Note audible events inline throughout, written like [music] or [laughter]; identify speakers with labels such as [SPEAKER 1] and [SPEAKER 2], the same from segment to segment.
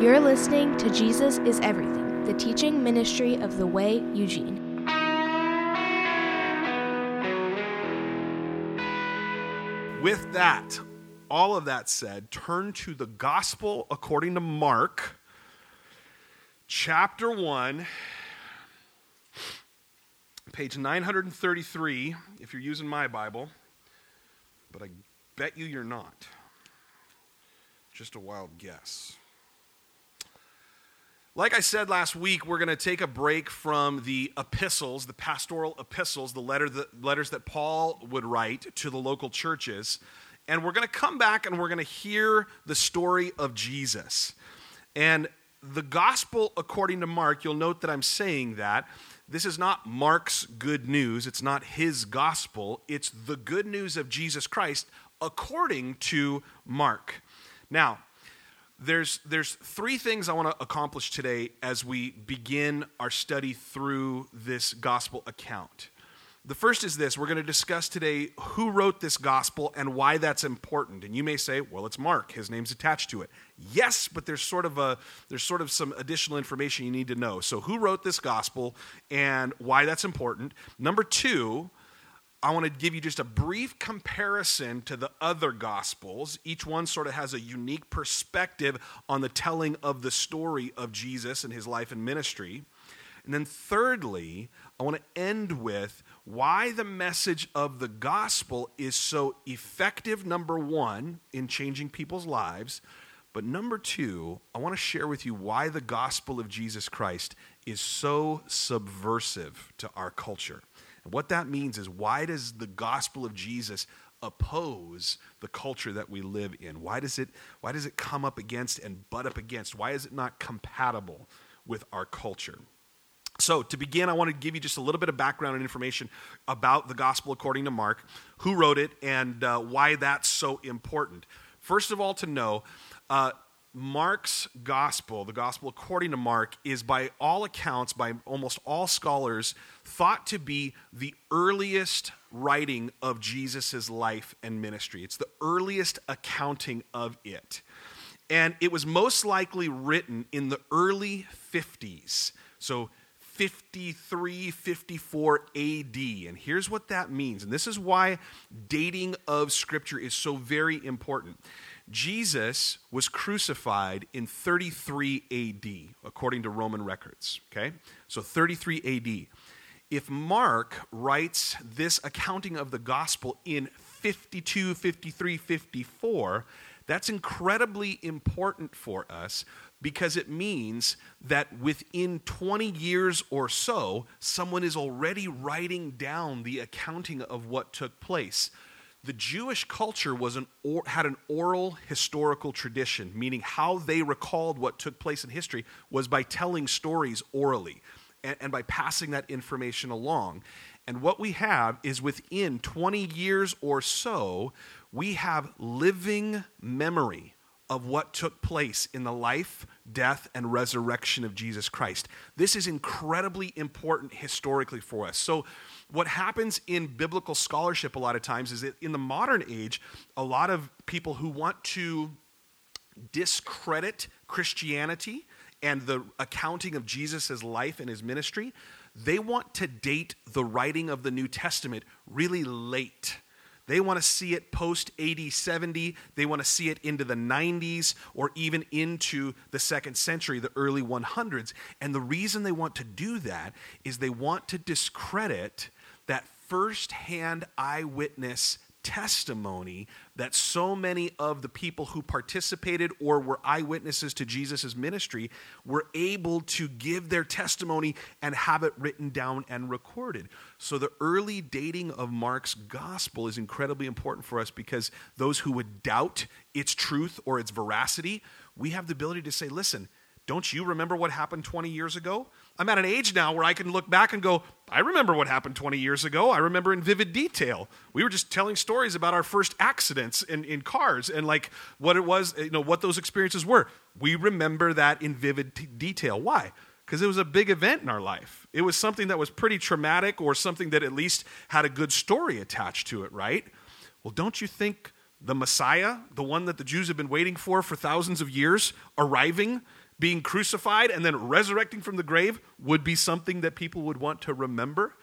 [SPEAKER 1] You're listening to Jesus is Everything, the teaching ministry of The Way, Eugene.
[SPEAKER 2] With that, all of that said, turn to the Gospel according to Mark, chapter 1, page 933, if you're using my Bible, but I bet you you're not. Just a wild guess. Like I said last week, we're going to take a break from the epistles, the pastoral epistles, the letter letters that Paul would write to the local churches. And we're going to come back and we're going to hear the story of Jesus. And the gospel according to Mark, you'll note that I'm saying that. This is not Mark's good news. It's not his gospel. It's the good news of Jesus Christ according to Mark. Now, there's, there's three things I want to accomplish today as we begin our study through this gospel account. The first is this we're going to discuss today who wrote this gospel and why that's important. And you may say, well, it's Mark, his name's attached to it. Yes, but there's sort of a there's sort of some additional information you need to know. So who wrote this gospel and why that's important? Number 2, I want to give you just a brief comparison to the other gospels. Each one sort of has a unique perspective on the telling of the story of Jesus and his life and ministry. And then, thirdly, I want to end with why the message of the gospel is so effective, number one, in changing people's lives. But number two, I want to share with you why the gospel of Jesus Christ is so subversive to our culture. And what that means is why does the gospel of Jesus oppose the culture that we live in? Why does it why does it come up against and butt up against? Why is it not compatible with our culture? So, to begin, I want to give you just a little bit of background and information about the gospel according to Mark, who wrote it, and uh, why that's so important. First of all, to know, uh, Mark's gospel, the gospel according to Mark, is by all accounts, by almost all scholars, thought to be the earliest writing of Jesus' life and ministry. It's the earliest accounting of it. And it was most likely written in the early 50s. So 53, 54 AD. And here's what that means. And this is why dating of Scripture is so very important. Jesus was crucified in 33 AD, according to Roman records. Okay? So 33 AD. If Mark writes this accounting of the gospel in 52, 53, 54, that's incredibly important for us because it means that within 20 years or so, someone is already writing down the accounting of what took place. The Jewish culture was an or, had an oral historical tradition, meaning how they recalled what took place in history was by telling stories orally and, and by passing that information along. And what we have is within 20 years or so, we have living memory of what took place in the life, death, and resurrection of Jesus Christ. This is incredibly important historically for us. So, what happens in biblical scholarship a lot of times is that in the modern age, a lot of people who want to discredit Christianity and the accounting of Jesus' life and his ministry, they want to date the writing of the New Testament really late they want to see it post AD 70. They want to see it into the 90s or even into the second century, the early 100s. And the reason they want to do that is they want to discredit that firsthand eyewitness testimony that so many of the people who participated or were eyewitnesses to Jesus' ministry were able to give their testimony and have it written down and recorded. So, the early dating of Mark's gospel is incredibly important for us because those who would doubt its truth or its veracity, we have the ability to say, listen, don't you remember what happened 20 years ago? I'm at an age now where I can look back and go, I remember what happened 20 years ago. I remember in vivid detail. We were just telling stories about our first accidents in, in cars and like what it was, you know, what those experiences were. We remember that in vivid t- detail. Why? Because it was a big event in our life. It was something that was pretty traumatic or something that at least had a good story attached to it, right? Well, don't you think the Messiah, the one that the Jews have been waiting for for thousands of years, arriving being crucified and then resurrecting from the grave would be something that people would want to remember?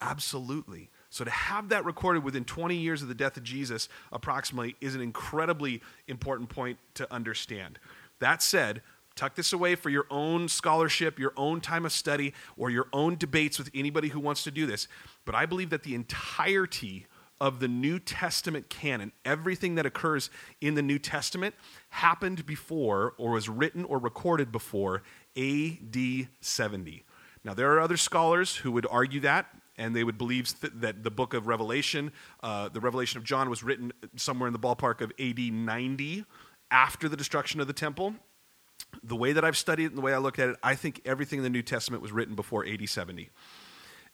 [SPEAKER 2] Absolutely. So to have that recorded within 20 years of the death of Jesus, approximately, is an incredibly important point to understand. That said, tuck this away for your own scholarship, your own time of study, or your own debates with anybody who wants to do this. But I believe that the entirety of the New Testament canon, everything that occurs in the New Testament, happened before or was written or recorded before AD 70. Now, there are other scholars who would argue that, and they would believe th- that the book of Revelation, uh, the Revelation of John, was written somewhere in the ballpark of AD 90 after the destruction of the temple. The way that I've studied it and the way I look at it, I think everything in the New Testament was written before AD 70.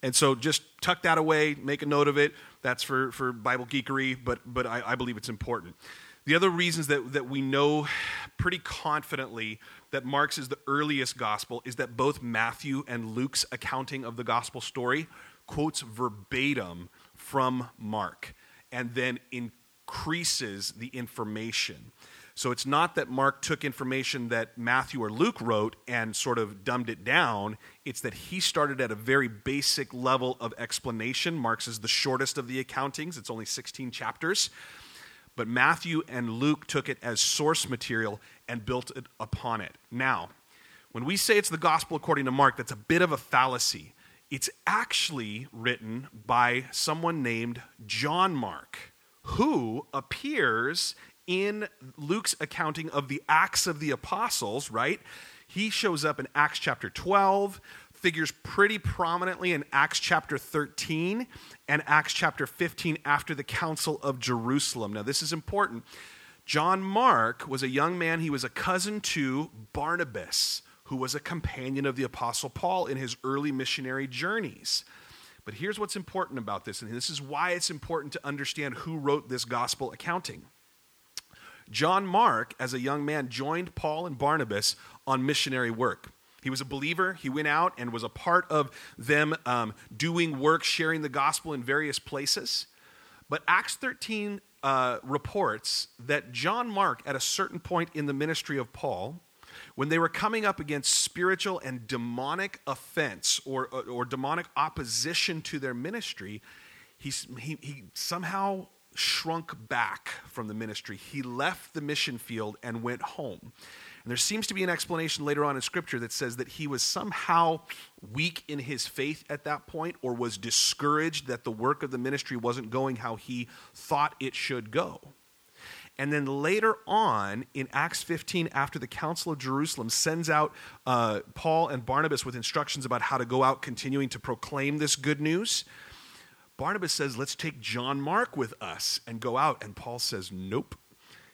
[SPEAKER 2] And so just tuck that away, make a note of it. That's for, for Bible geekery, but, but I, I believe it's important. The other reasons that, that we know pretty confidently that Mark's is the earliest gospel is that both Matthew and Luke's accounting of the gospel story quotes verbatim from Mark and then increases the information. So it's not that Mark took information that Matthew or Luke wrote and sort of dumbed it down. It's that he started at a very basic level of explanation. Mark's is the shortest of the accountings, it's only 16 chapters. But Matthew and Luke took it as source material and built it upon it. Now, when we say it's the gospel according to Mark, that's a bit of a fallacy it's actually written by someone named John Mark, who appears in Luke's accounting of the Acts of the Apostles, right? He shows up in Acts chapter 12, figures pretty prominently in Acts chapter 13 and Acts chapter 15 after the Council of Jerusalem. Now, this is important. John Mark was a young man, he was a cousin to Barnabas who was a companion of the Apostle Paul in his early missionary journeys. But here's what's important about this, and this is why it's important to understand who wrote this gospel accounting. John Mark, as a young man, joined Paul and Barnabas on missionary work. He was a believer. He went out and was a part of them um, doing work, sharing the gospel in various places. But Acts 13 uh, reports that John Mark, at a certain point in the ministry of Paul, when they were coming up against spiritual and demonic offense or, or, or demonic opposition to their ministry, he, he, he somehow shrunk back from the ministry. He left the mission field and went home. And there seems to be an explanation later on in Scripture that says that he was somehow weak in his faith at that point or was discouraged that the work of the ministry wasn't going how he thought it should go. And then later on in Acts 15, after the Council of Jerusalem sends out uh, Paul and Barnabas with instructions about how to go out continuing to proclaim this good news, Barnabas says, Let's take John Mark with us and go out. And Paul says, Nope.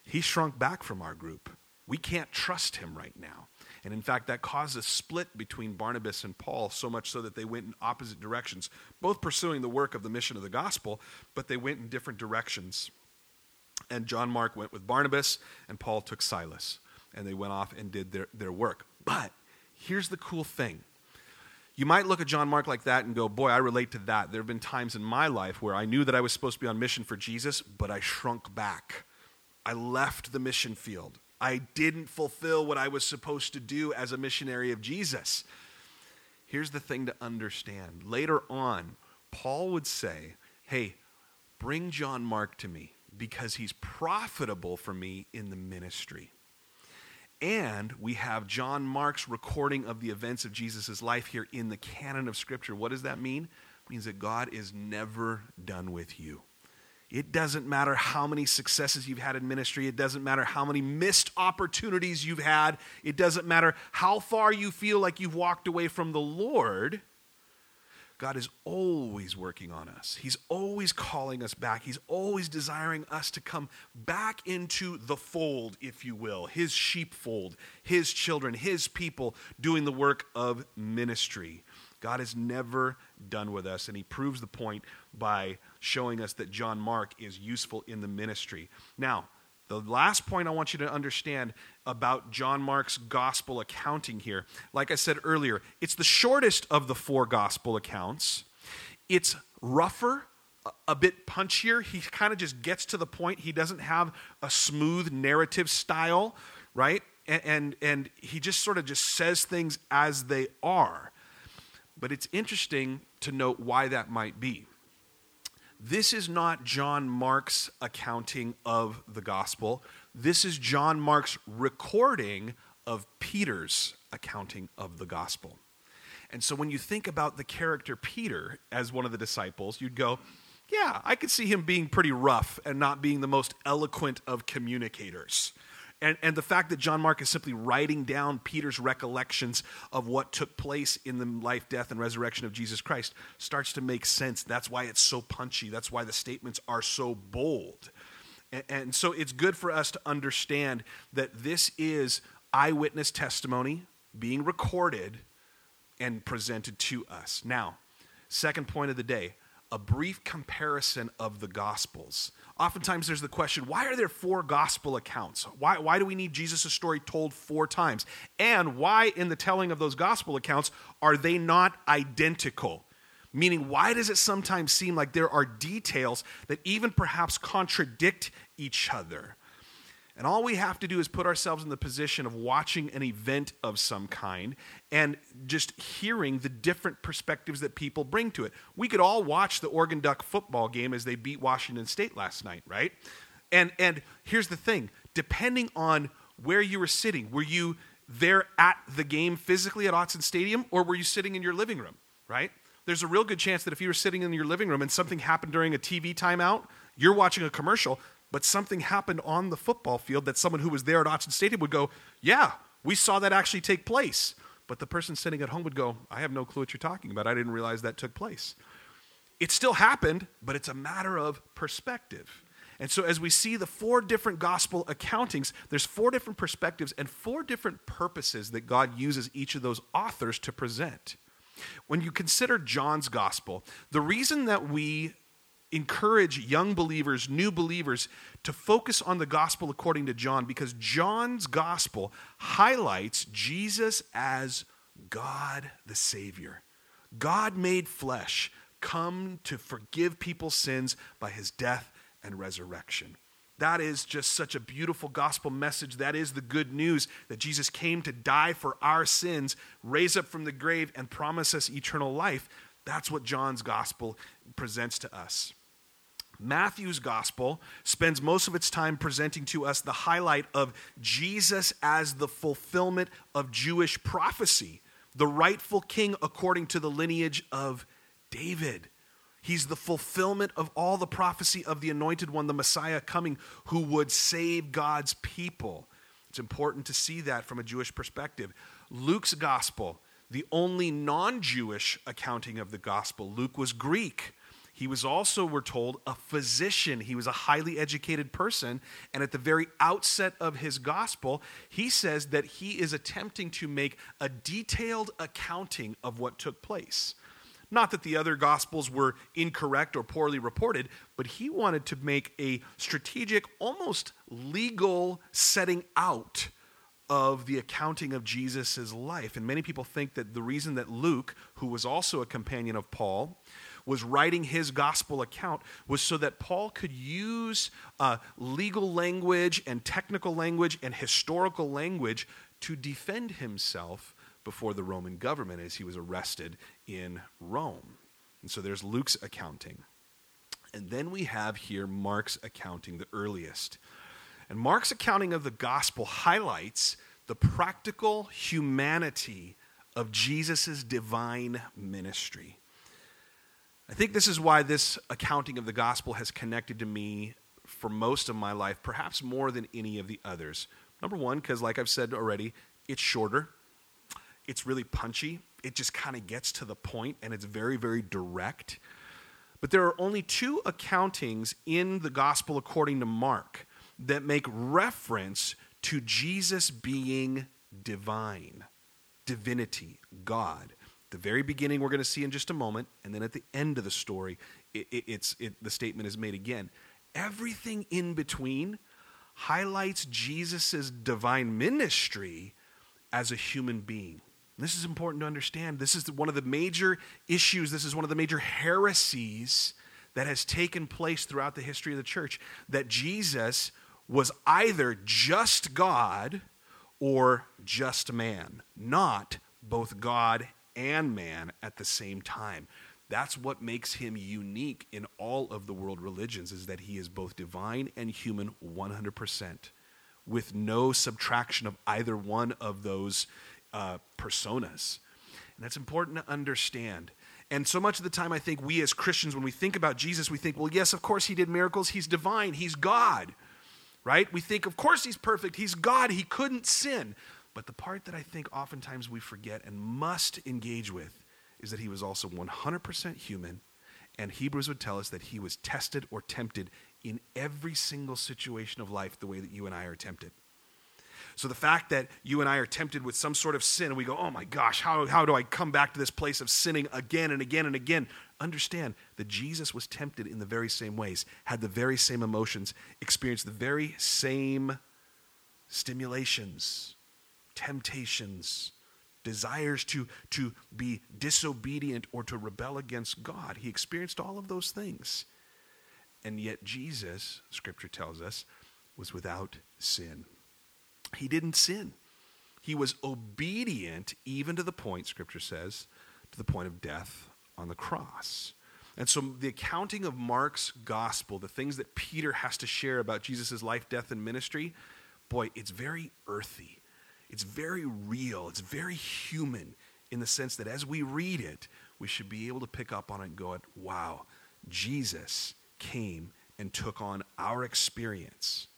[SPEAKER 2] He shrunk back from our group. We can't trust him right now. And in fact, that caused a split between Barnabas and Paul, so much so that they went in opposite directions, both pursuing the work of the mission of the gospel, but they went in different directions. And John Mark went with Barnabas, and Paul took Silas. And they went off and did their, their work. But here's the cool thing. You might look at John Mark like that and go, Boy, I relate to that. There have been times in my life where I knew that I was supposed to be on mission for Jesus, but I shrunk back. I left the mission field. I didn't fulfill what I was supposed to do as a missionary of Jesus. Here's the thing to understand. Later on, Paul would say, Hey, bring John Mark to me because he's profitable for me in the ministry. And we have John Mark's recording of the events of Jesus' life here in the canon of Scripture. What does that mean? It means that God is never done with you. It doesn't matter how many successes you've had in ministry. It doesn't matter how many missed opportunities you've had. It doesn't matter how far you feel like you've walked away from the Lord. God is always working on us. He's always calling us back. He's always desiring us to come back into the fold, if you will, His sheepfold, His children, His people doing the work of ministry. God is never done with us, and He proves the point by showing us that John Mark is useful in the ministry. Now, the last point I want you to understand about John Mark's gospel accounting here, like I said earlier, it's the shortest of the four gospel accounts. It's rougher, a bit punchier. He kind of just gets to the point. He doesn't have a smooth narrative style, right? and, and, and he just sort of just says things as they are. But it's interesting to note why that might be. This is not John Mark's accounting of the gospel. This is John Mark's recording of Peter's accounting of the gospel. And so when you think about the character Peter as one of the disciples, you'd go, yeah, I could see him being pretty rough and not being the most eloquent of communicators. And, and the fact that John Mark is simply writing down Peter's recollections of what took place in the life, death, and resurrection of Jesus Christ starts to make sense. That's why it's so punchy. That's why the statements are so bold. And, and so it's good for us to understand that this is eyewitness testimony being recorded and presented to us. Now, second point of the day a brief comparison of the Gospels. Oftentimes there's the question why are there four gospel accounts? Why, why do we need Jesus' story told four times? And why, in the telling of those gospel accounts, are they not identical? Meaning, why does it sometimes seem like there are details that even perhaps contradict each other? And all we have to do is put ourselves in the position of watching an event of some kind and just hearing the different perspectives that people bring to it. We could all watch the Oregon Duck football game as they beat Washington State last night, right? And and here's the thing, depending on where you were sitting, were you there at the game physically at Autzen Stadium or were you sitting in your living room, right? There's a real good chance that if you were sitting in your living room and something happened during a TV timeout, you're watching a commercial, but something happened on the football field that someone who was there at Autzen Stadium would go, Yeah, we saw that actually take place. But the person sitting at home would go, I have no clue what you're talking about. I didn't realize that took place. It still happened, but it's a matter of perspective. And so, as we see the four different gospel accountings, there's four different perspectives and four different purposes that God uses each of those authors to present. When you consider John's gospel, the reason that we encourage young believers, new believers, to focus on the gospel according to John because John's gospel highlights Jesus as God the Savior. God made flesh, come to forgive people's sins by his death and resurrection. That is just such a beautiful gospel message. That is the good news that Jesus came to die for our sins, raise up from the grave, and promise us eternal life. That's what John's gospel presents to us. Matthew's gospel spends most of its time presenting to us the highlight of Jesus as the fulfillment of Jewish prophecy, the rightful king according to the lineage of David. He's the fulfillment of all the prophecy of the anointed one, the Messiah coming, who would save God's people. It's important to see that from a Jewish perspective. Luke's gospel, the only non Jewish accounting of the gospel, Luke was Greek. He was also, we're told, a physician. He was a highly educated person. And at the very outset of his gospel, he says that he is attempting to make a detailed accounting of what took place. Not that the other gospels were incorrect or poorly reported, but he wanted to make a strategic, almost legal setting out of the accounting of Jesus' life. And many people think that the reason that Luke, who was also a companion of Paul, was writing his gospel account was so that Paul could use uh, legal language and technical language and historical language to defend himself before the Roman government as he was arrested in Rome. And so there's Luke's accounting. And then we have here Mark's accounting, the earliest. And Mark's accounting of the gospel highlights the practical humanity of Jesus' divine ministry. I think this is why this accounting of the gospel has connected to me for most of my life, perhaps more than any of the others. Number one, because like I've said already, it's shorter, it's really punchy, it just kind of gets to the point, and it's very, very direct. But there are only two accountings in the gospel according to Mark that make reference to Jesus being divine, divinity, God the very beginning we're going to see in just a moment, and then at the end of the story, it, it, it's, it, the statement is made again. Everything in between highlights Jesus' divine ministry as a human being. This is important to understand. This is one of the major issues, this is one of the major heresies that has taken place throughout the history of the church that Jesus was either just God or just man, not both God and man at the same time. That's what makes him unique in all of the world religions is that he is both divine and human 100% with no subtraction of either one of those uh, personas. And that's important to understand. And so much of the time, I think we as Christians, when we think about Jesus, we think, well, yes, of course he did miracles. He's divine. He's God, right? We think, of course he's perfect. He's God. He couldn't sin. But the part that I think oftentimes we forget and must engage with is that he was also 100% human. And Hebrews would tell us that he was tested or tempted in every single situation of life the way that you and I are tempted. So the fact that you and I are tempted with some sort of sin and we go, oh my gosh, how, how do I come back to this place of sinning again and again and again? Understand that Jesus was tempted in the very same ways, had the very same emotions, experienced the very same stimulations, temptations, desires to, to be disobedient or to rebel against God. He experienced all of those things. And yet, Jesus, Scripture tells us, was without sin. He didn't sin. He was obedient even to the point, Scripture says, to the point of death on the cross. And so, the accounting of Mark's gospel, the things that Peter has to share about Jesus' life, death, and ministry, boy, it's very earthy. It's very real. It's very human in the sense that as we read it, we should be able to pick up on it and go, wow, Jesus came and took on our experience.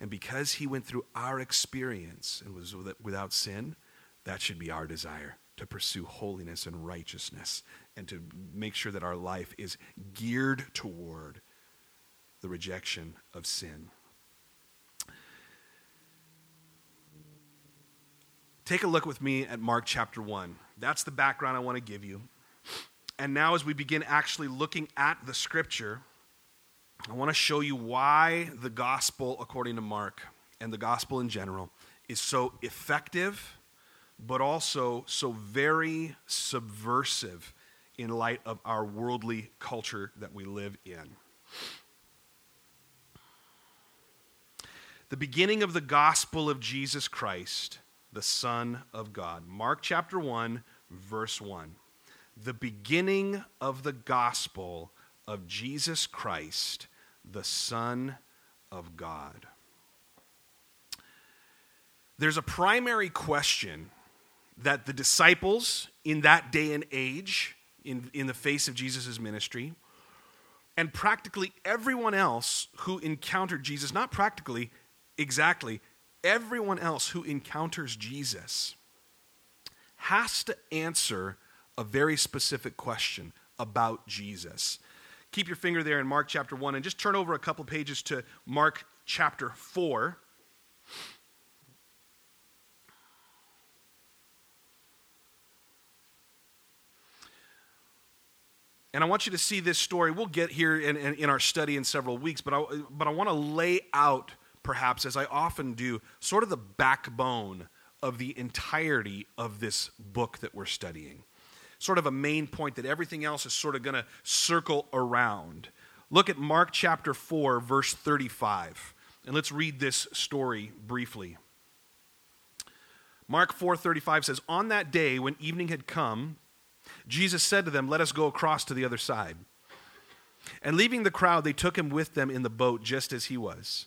[SPEAKER 2] And because he went through our experience and was without sin, that should be our desire to pursue holiness and righteousness and to make sure that our life is geared toward the rejection of sin. Take a look with me at Mark chapter 1. That's the background I want to give you. And now, as we begin actually looking at the scripture, I want to show you why the gospel, according to Mark, and the gospel in general, is so effective, but also so very subversive in light of our worldly culture that we live in. The beginning of the gospel of Jesus Christ the Son of God. Mark chapter 1, verse 1. The beginning of the gospel of Jesus Christ, the Son of God. There's a primary question that the disciples in that day and age, in, in the face of Jesus' ministry, and practically everyone else who encountered Jesus, not practically, exactly, everyone else who encounters Jesus has to answer a very specific question about Jesus. Keep your finger there in Mark chapter 1 and just turn over a couple pages to Mark chapter 4. And I want you to see this story. We'll get here in, in, in our study in several weeks, but I, but I want to lay out perhaps, as I often do, sort of the backbone of the entirety of this book that we're studying. Sort of a main point that everything else is sort of going to circle around. Look at Mark chapter 4, verse 35. And let's read this story briefly. Mark 4:35 says, "On that day when evening had come, Jesus said to them, "Let us go across to the other side." And leaving the crowd, they took him with them in the boat just as he was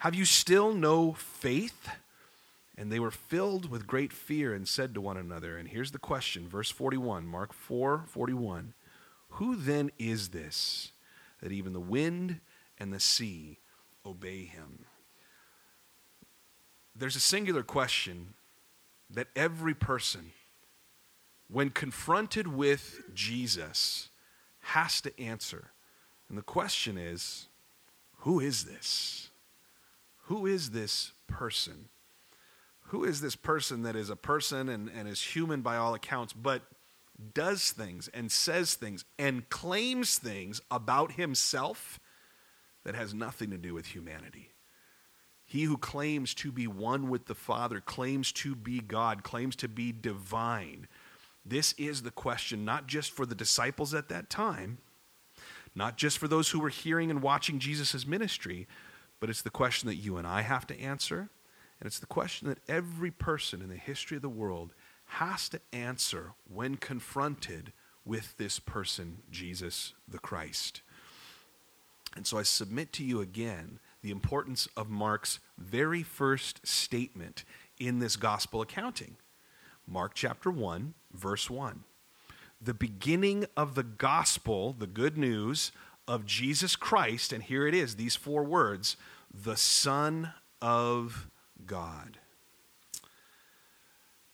[SPEAKER 2] Have you still no faith? And they were filled with great fear and said to one another, and here's the question, verse 41, Mark 4 41. Who then is this that even the wind and the sea obey him? There's a singular question that every person, when confronted with Jesus, has to answer. And the question is who is this? Who is this person? who is this person that is a person and, and is human by all accounts, but does things and says things and claims things about himself that has nothing to do with humanity? He who claims to be one with the Father, claims to be God, claims to be divine. This is the question, not just for the disciples at that time, not just for those who were hearing and watching Jesus' ministry, but it's the question that you and I have to answer. And it's the question that every person in the history of the world has to answer when confronted with this person, Jesus the Christ. And so I submit to you again the importance of Mark's very first statement in this gospel accounting. Mark chapter 1, verse 1. The beginning of the gospel, the good news of Jesus Christ, and here it is, these four words the Son of God.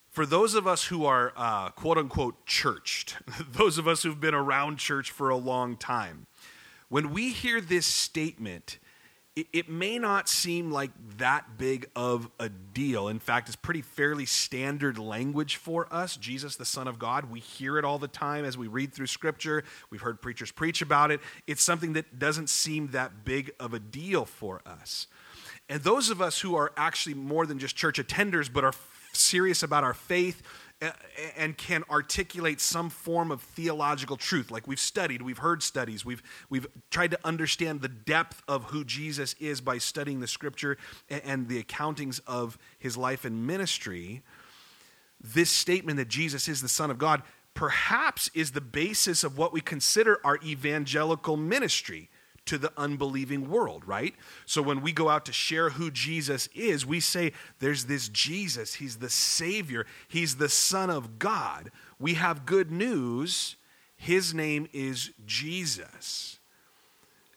[SPEAKER 2] For those of us who are uh, quote unquote churched, [laughs] those of us who've been around church for a long time, when we hear this statement, it, may not seem like that big of a deal. In fact, it's pretty fairly standard language for us. Jesus, the Son of God, we hear it all the time as we read through Scripture. We've heard preachers preach about it. It's something that doesn't seem that big of a deal for us. And those of us who are actually more than just church attenders, but are serious about our faith, and can articulate some form of theological truth. Like we've studied, we've heard studies, we've, we've tried to understand the depth of who Jesus is by studying the scripture and the accountings of his life and ministry. This statement that Jesus is the Son of God perhaps is the basis of what we consider our evangelical ministry to the unbelieving world, right? So when we go out to share who Jesus is, we say there's this Jesus, he's the Savior, he's the Son of God. We have good news. His name is Jesus.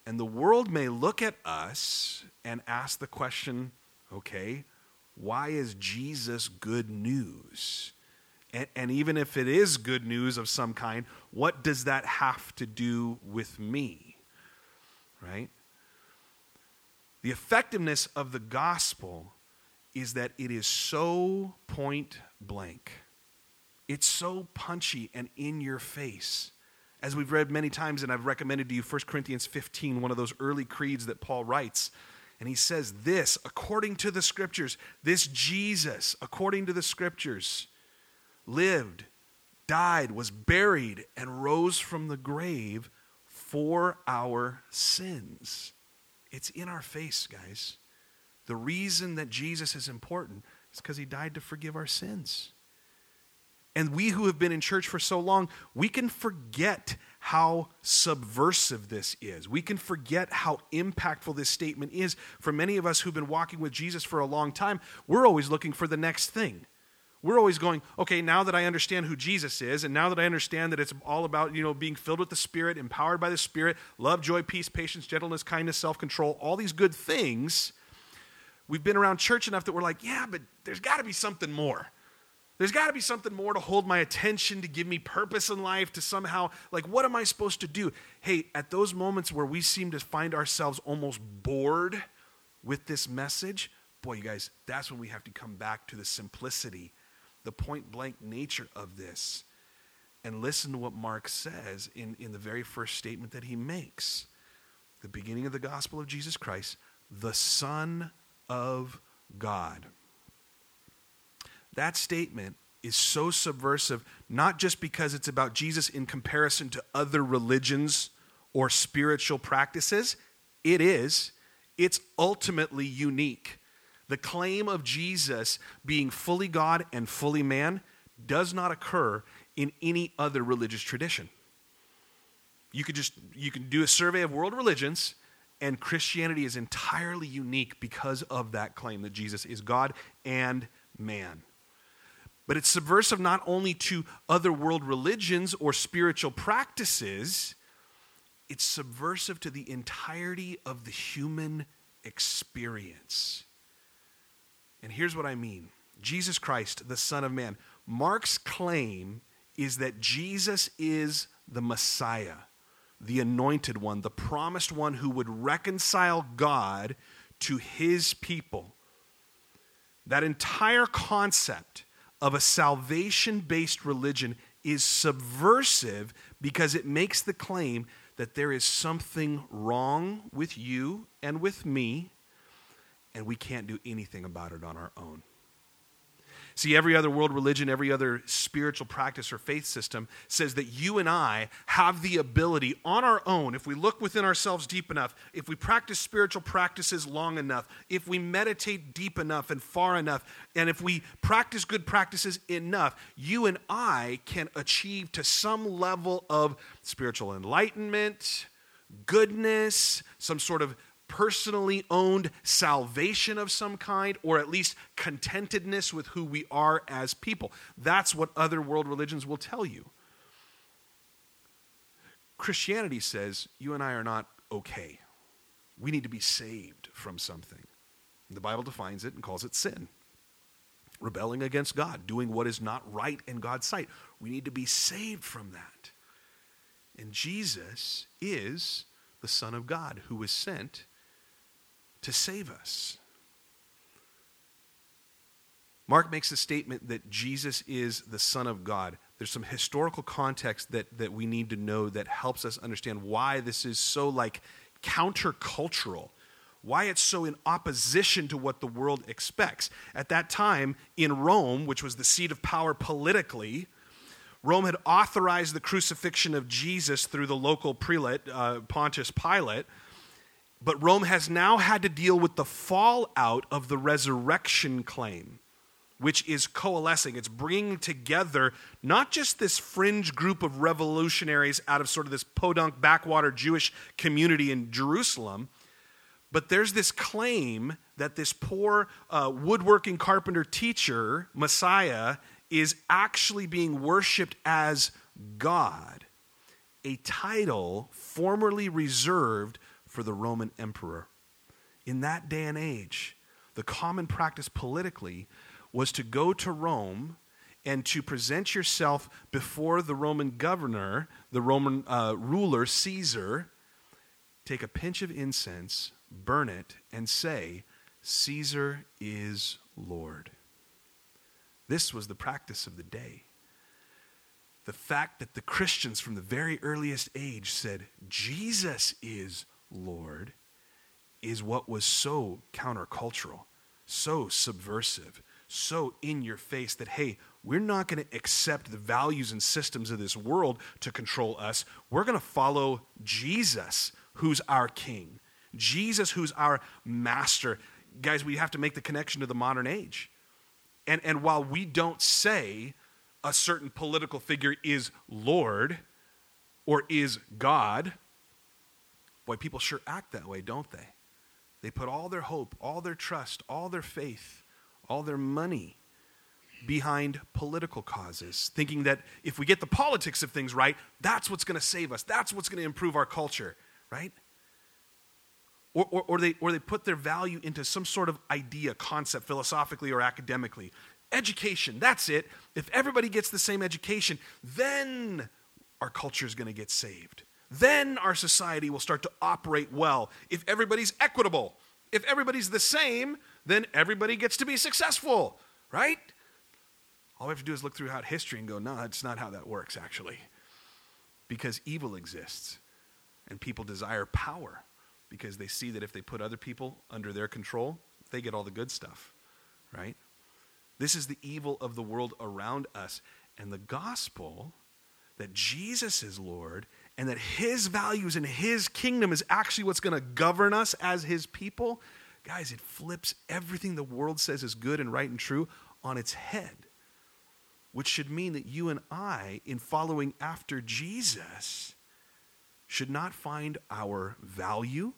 [SPEAKER 2] And the world may look at us and ask the question okay, why is Jesus good news? And, and, even if it is good news of some kind, what does that have to do with me? Right? The effectiveness of the gospel is that it is so point blank. It's so punchy and in your face. As we've read many times, and I've recommended to you 1 Corinthians 15, one of those early creeds that Paul writes. And he says, This, according to the scriptures, this Jesus, according to the scriptures, lived, died, was buried, and rose from the grave for our sins. It's in our face, guys. The reason that Jesus is important is because he died to forgive our sins. And we who have been in church for so long, we can forget how subversive this is. We can forget how impactful this statement is. For many of us who've been walking with Jesus for a long time, we're always looking for the next thing. We're always going, okay, now that I understand who Jesus is, and now that I understand that it's all about, you know, being filled with the Spirit, empowered by the Spirit, love, joy, peace, patience, gentleness, kindness, self control, all these good things, we've been around church enough that we're like, yeah, but there's got to be something more. There's got to be something more to hold my attention, to give me purpose in life, to somehow, like, what am I supposed to do? Hey, at those moments where we seem to find ourselves almost bored with this message, boy, you guys, that's when we have to come back to the simplicity the point blank nature of this and listen to what Mark says in, in the very first statement that he makes. The beginning of the gospel of Jesus Christ, the Son of God. That statement is so subversive, not just because it's about Jesus in comparison to other religions or spiritual practices, it is. It's ultimately unique. The claim of Jesus being fully God and fully man does not occur in any other religious tradition. You could just you can do a survey of world religions and Christianity is entirely unique because of that claim that Jesus is God and man. But it's subversive not only to other world religions or spiritual practices, it's subversive to the entirety of the human experience. And here's what I mean Jesus Christ, the Son of Man. Mark's claim is that Jesus is the Messiah, the anointed one, the promised one who would reconcile God to his people. That entire concept of a salvation based religion is subversive because it makes the claim that there is something wrong with you and with me, and we can't do anything about it on our own. See, every other world religion, every other spiritual practice or faith system says that you and I have the ability on our own, if we look within ourselves deep enough, if we practice spiritual practices long enough, if we meditate deep enough and far enough, and if we practice good practices enough, you and I can achieve to some level of spiritual enlightenment, goodness, some sort of personally owned salvation of some kind, or at least contentedness with who we are as people. That's what other world religions will tell you. Christianity says you and I are not okay. We need to be saved from something. The Bible defines it and calls it sin. Rebelling against God, doing what is not right in God's sight. We need to be saved from that. And Jesus is the Son of God who was sent to save us. Mark makes the statement that Jesus is the Son of God. There's some historical context that, that we need to know that helps us understand why this is so like countercultural, why it's so in opposition to what the world expects. At that time in Rome, which was the seat of power politically, Rome had authorized the crucifixion of Jesus through the local prelate, uh, Pontius Pilate. But Rome has now had to deal with the fallout of the resurrection claim, which is coalescing. It's bringing together not just this fringe group of revolutionaries out of sort of this podunk backwater Jewish community in Jerusalem, but there's this claim that this poor uh, woodworking carpenter teacher, Messiah, is actually being worshiped as God, a title formerly reserved for the Roman emperor. In that day and age, the common practice politically was to go to Rome and to present yourself before the Roman governor, the Roman uh, ruler, Caesar, take a pinch of incense, burn it, and say, Caesar is Lord. This was the practice of the day. The fact that the Christians from the very earliest age said, Jesus is Lord, is what was so countercultural, so subversive, so in your face that, hey, we're not going to accept the values and systems of this world to control us. We're going to follow Jesus, who's our king, Jesus, who's our master. Guys, we have to make the connection to the modern age. And, and while we don't say a certain political figure is Lord or is God, Boy, people sure act that way, don't they? They put all their hope, all their trust, all their faith, all their money behind political causes, thinking that if we get the politics of things right, that's what's going to save us. That's what's going to improve our culture, right? Or, or, or, they, or they put their value into some sort of idea, concept, philosophically or academically. Education, that's it. If everybody gets the same education, then our culture is going to get saved then our society will start to operate well. If everybody's equitable, if everybody's the same, then everybody gets to be successful, right? All we have to do is look throughout history and go, no, that's not how that works, actually. Because evil exists, and people desire power because they see that if they put other people under their control, they get all the good stuff, right? This is the evil of the world around us. And the gospel that Jesus is Lord and that his values and his kingdom is actually what's going to govern us as his people, guys, it flips everything the world says is good and right and true on its head. Which should mean that you and I, in following after Jesus, should not find our value,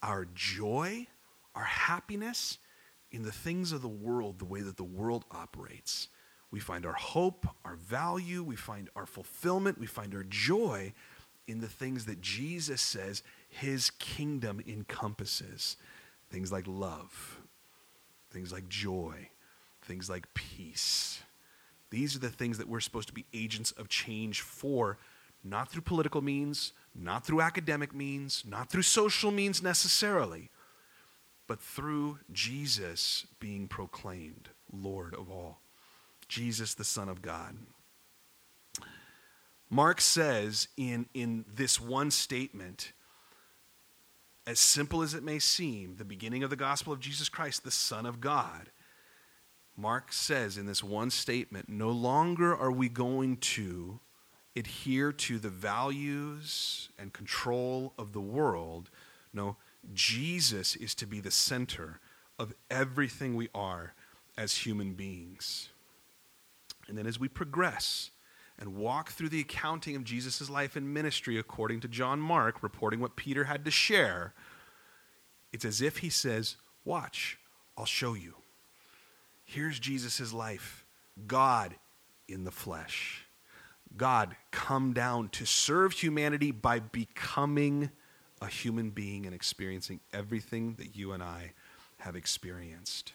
[SPEAKER 2] our joy, our happiness in the things of the world the way that the world operates. We find our hope, our value, we find our fulfillment, we find our joy in the things that Jesus says his kingdom encompasses things like love, things like joy, things like peace. These are the things that we're supposed to be agents of change for, not through political means, not through academic means, not through social means necessarily, but through Jesus being proclaimed Lord of all. Jesus, the Son of God. Mark says in, in this one statement, as simple as it may seem, the beginning of the gospel of Jesus Christ, the Son of God, Mark says in this one statement no longer are we going to adhere to the values and control of the world. No, Jesus is to be the center of everything we are as human beings. And then as we progress and walk through the accounting of Jesus' life and ministry according to John Mark, reporting what Peter had to share, it's as if he says, Watch, I'll show you. Here's Jesus' life God in the flesh. God come down to serve humanity by becoming a human being and experiencing everything that you and I have experienced.